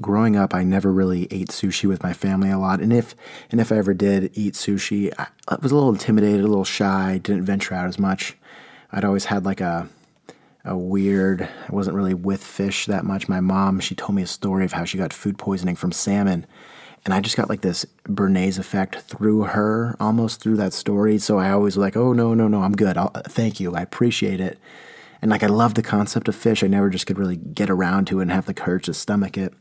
growing up, I never really ate sushi with my family a lot, and if and if I ever did eat sushi, I, was a little intimidated, a little shy, didn't venture out as much. I'd always had like a a weird. I wasn't really with fish that much. My mom, she told me a story of how she got food poisoning from salmon, and I just got like this Bernays effect through her, almost through that story. So I always was like, oh no, no, no, I'm good. I'll, thank you, I appreciate it. And like I love the concept of fish. I never just could really get around to it and have the courage to stomach it.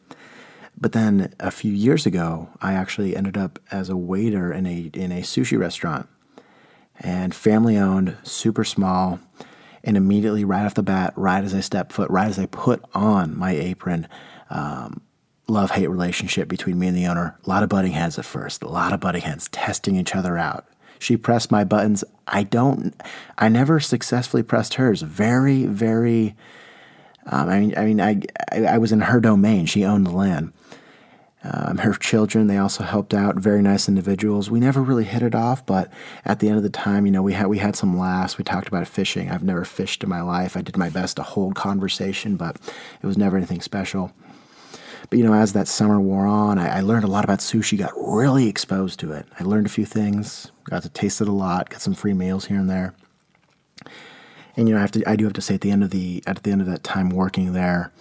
But then a few years ago, I actually ended up as a waiter in a in a sushi restaurant, and family owned, super small, and immediately right off the bat, right as I step foot, right as I put on my apron, um, love hate relationship between me and the owner. A lot of butting heads at first, a lot of butting heads, testing each other out. She pressed my buttons. I don't. I never successfully pressed hers. Very, very. Um, I mean, I mean, I, I, was in her domain. She owned the land. Um, her children, they also helped out. Very nice individuals. We never really hit it off, but at the end of the time, you know, we had we had some laughs. We talked about fishing. I've never fished in my life. I did my best to hold conversation, but it was never anything special. But you know, as that summer wore on, I, I learned a lot about sushi. Got really exposed to it. I learned a few things. Got to taste it a lot. Got some free meals here and there. And you know, I have to. I do have to say, at the end of the at the end of that time working there,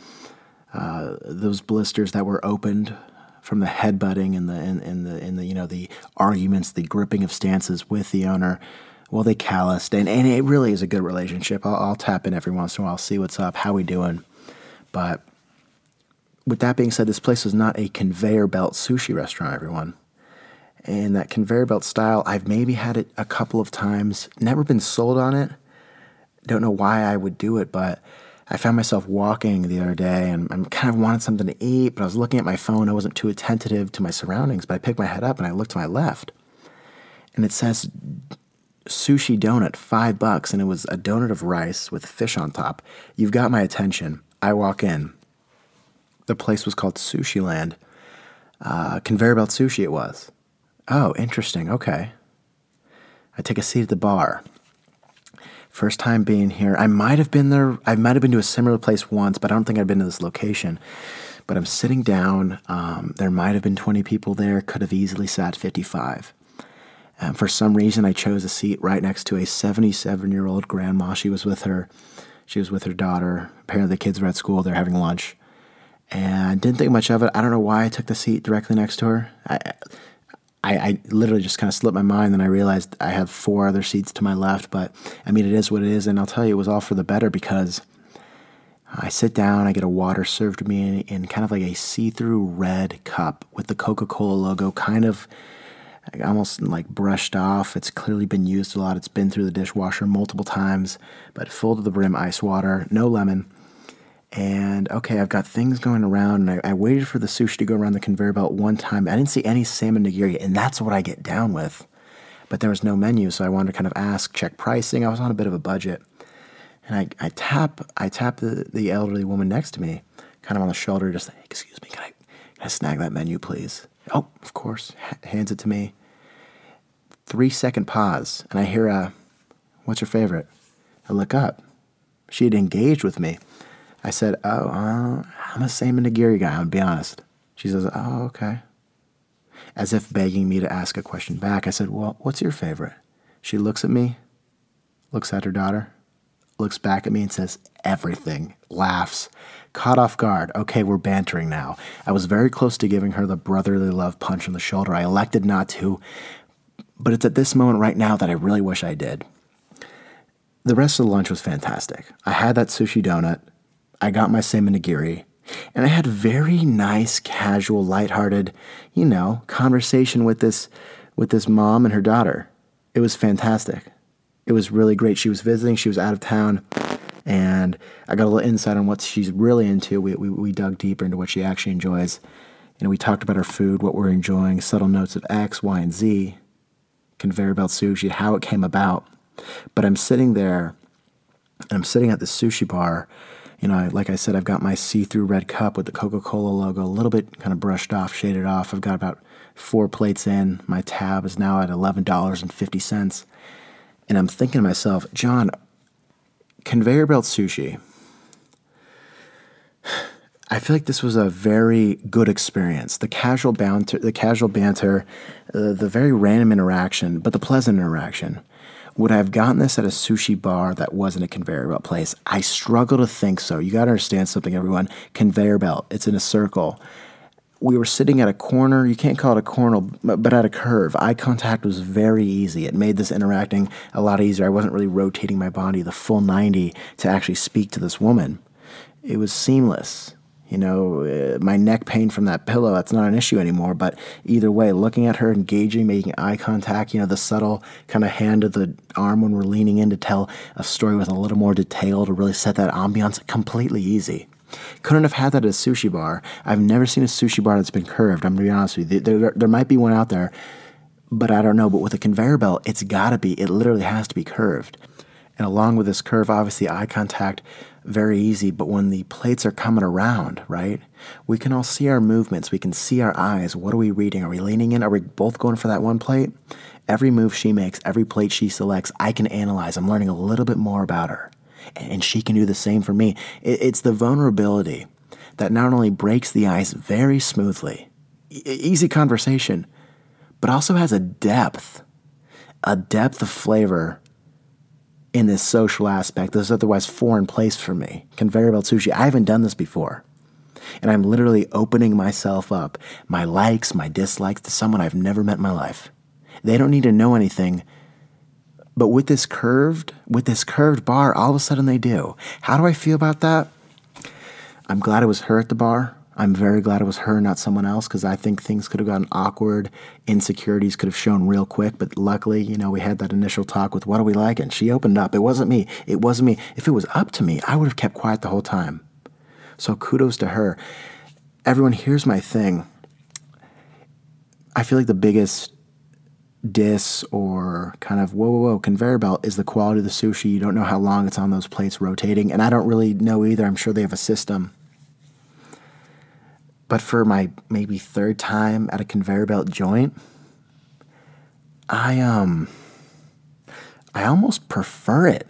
uh, those blisters that were opened from the headbutting and the and, and the and the you know the arguments, the gripping of stances with the owner. Well, they calloused, and, and it really is a good relationship. I'll, I'll tap in every once in a while, see what's up, how we doing. But with that being said, this place was not a conveyor belt sushi restaurant, everyone. And that conveyor belt style, I've maybe had it a couple of times, never been sold on it. Don't know why I would do it, but I found myself walking the other day and I kind of wanted something to eat, but I was looking at my phone. I wasn't too attentive to my surroundings, but I picked my head up and I looked to my left. And it says sushi donut, five bucks, and it was a donut of rice with fish on top. You've got my attention. I walk in. The place was called Sushi Land. Uh, conveyor belt sushi, it was. Oh, interesting. Okay. I take a seat at the bar. First time being here. I might have been there. I might have been to a similar place once, but I don't think I've been to this location. But I'm sitting down. Um, there might have been 20 people there. Could have easily sat 55. Um, for some reason, I chose a seat right next to a 77 year old grandma. She was with her. She was with her daughter. Apparently, the kids were at school. They're having lunch, and didn't think much of it. I don't know why I took the seat directly next to her. I, I, I literally just kind of slipped my mind. and I realized I have four other seats to my left. But I mean, it is what it is. And I'll tell you, it was all for the better because I sit down, I get a water served to me in, in kind of like a see through red cup with the Coca Cola logo kind of almost like brushed off. It's clearly been used a lot. It's been through the dishwasher multiple times, but full to the brim ice water, no lemon. And okay, I've got things going around, and I, I, waited for the sushi to go around the conveyor belt one time. I didn't see any salmon nigiri, and that's what I get down with. But there was no menu, so I wanted to kind of ask, check pricing. I was on a bit of a budget, and I, I tap I tap the, the elderly woman next to me, kind of on the shoulder, just like, excuse me, can I, can I snag that menu, please? Oh, of course. H- hands it to me. Three second pause, and I hear a, "What's your favorite?" I look up. She had engaged with me. I said, Oh, uh, I'm a salmon nigiri guy, I'll be honest. She says, Oh, okay. As if begging me to ask a question back, I said, Well, what's your favorite? She looks at me, looks at her daughter, looks back at me and says, Everything, laughs. Caught off guard. Okay, we're bantering now. I was very close to giving her the brotherly love punch on the shoulder. I elected not to, but it's at this moment right now that I really wish I did. The rest of the lunch was fantastic. I had that sushi donut. I got my salmon nigiri, and I had very nice, casual, lighthearted, you know, conversation with this with this mom and her daughter. It was fantastic. It was really great. She was visiting. She was out of town, and I got a little insight on what she's really into. We we, we dug deeper into what she actually enjoys. You know, we talked about her food, what we're enjoying, subtle notes of X, Y, and Z, conveyor belt sushi, how it came about. But I'm sitting there, and I'm sitting at the sushi bar you know, like I said, I've got my see-through red cup with the Coca-Cola logo a little bit kind of brushed off, shaded off. I've got about four plates in. My tab is now at $11.50. And I'm thinking to myself, John, conveyor belt sushi. I feel like this was a very good experience. The casual banter, the casual banter, uh, the very random interaction, but the pleasant interaction. Would I have gotten this at a sushi bar that wasn't a conveyor belt place? I struggle to think so. You got to understand something, everyone. Conveyor belt, it's in a circle. We were sitting at a corner. You can't call it a corner, but at a curve. Eye contact was very easy. It made this interacting a lot easier. I wasn't really rotating my body the full 90 to actually speak to this woman. It was seamless. You know, uh, my neck pain from that pillow, that's not an issue anymore. But either way, looking at her, engaging, making eye contact, you know, the subtle kind of hand of the arm when we're leaning in to tell a story with a little more detail to really set that ambiance, completely easy. Couldn't have had that at a sushi bar. I've never seen a sushi bar that's been curved. I'm going to be honest with you. There, there, there might be one out there, but I don't know. But with a conveyor belt, it's got to be. It literally has to be curved. And along with this curve, obviously eye contact, very easy. But when the plates are coming around, right, we can all see our movements. We can see our eyes. What are we reading? Are we leaning in? Are we both going for that one plate? Every move she makes, every plate she selects, I can analyze. I'm learning a little bit more about her. And she can do the same for me. It's the vulnerability that not only breaks the ice very smoothly, easy conversation, but also has a depth, a depth of flavor in this social aspect this is otherwise foreign place for me. Conveyor belt sushi. I haven't done this before. And I'm literally opening myself up, my likes, my dislikes to someone I've never met in my life. They don't need to know anything. But with this curved, with this curved bar, all of a sudden they do. How do I feel about that? I'm glad it was her at the bar. I'm very glad it was her, not someone else, because I think things could have gotten awkward. Insecurities could have shown real quick. But luckily, you know, we had that initial talk with what do we like, and she opened up. It wasn't me. It wasn't me. If it was up to me, I would have kept quiet the whole time. So kudos to her. Everyone, here's my thing. I feel like the biggest diss or kind of whoa, whoa, whoa, conveyor belt is the quality of the sushi. You don't know how long it's on those plates rotating. And I don't really know either. I'm sure they have a system but for my maybe third time at a conveyor belt joint, I um I almost prefer it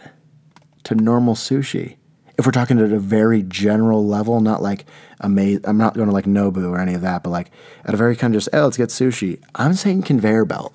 to normal sushi. If we're talking at a very general level, not like amazing, I'm not going to like Nobu or any of that, but like at a very kind of just, oh, let's get sushi. I'm saying conveyor belt.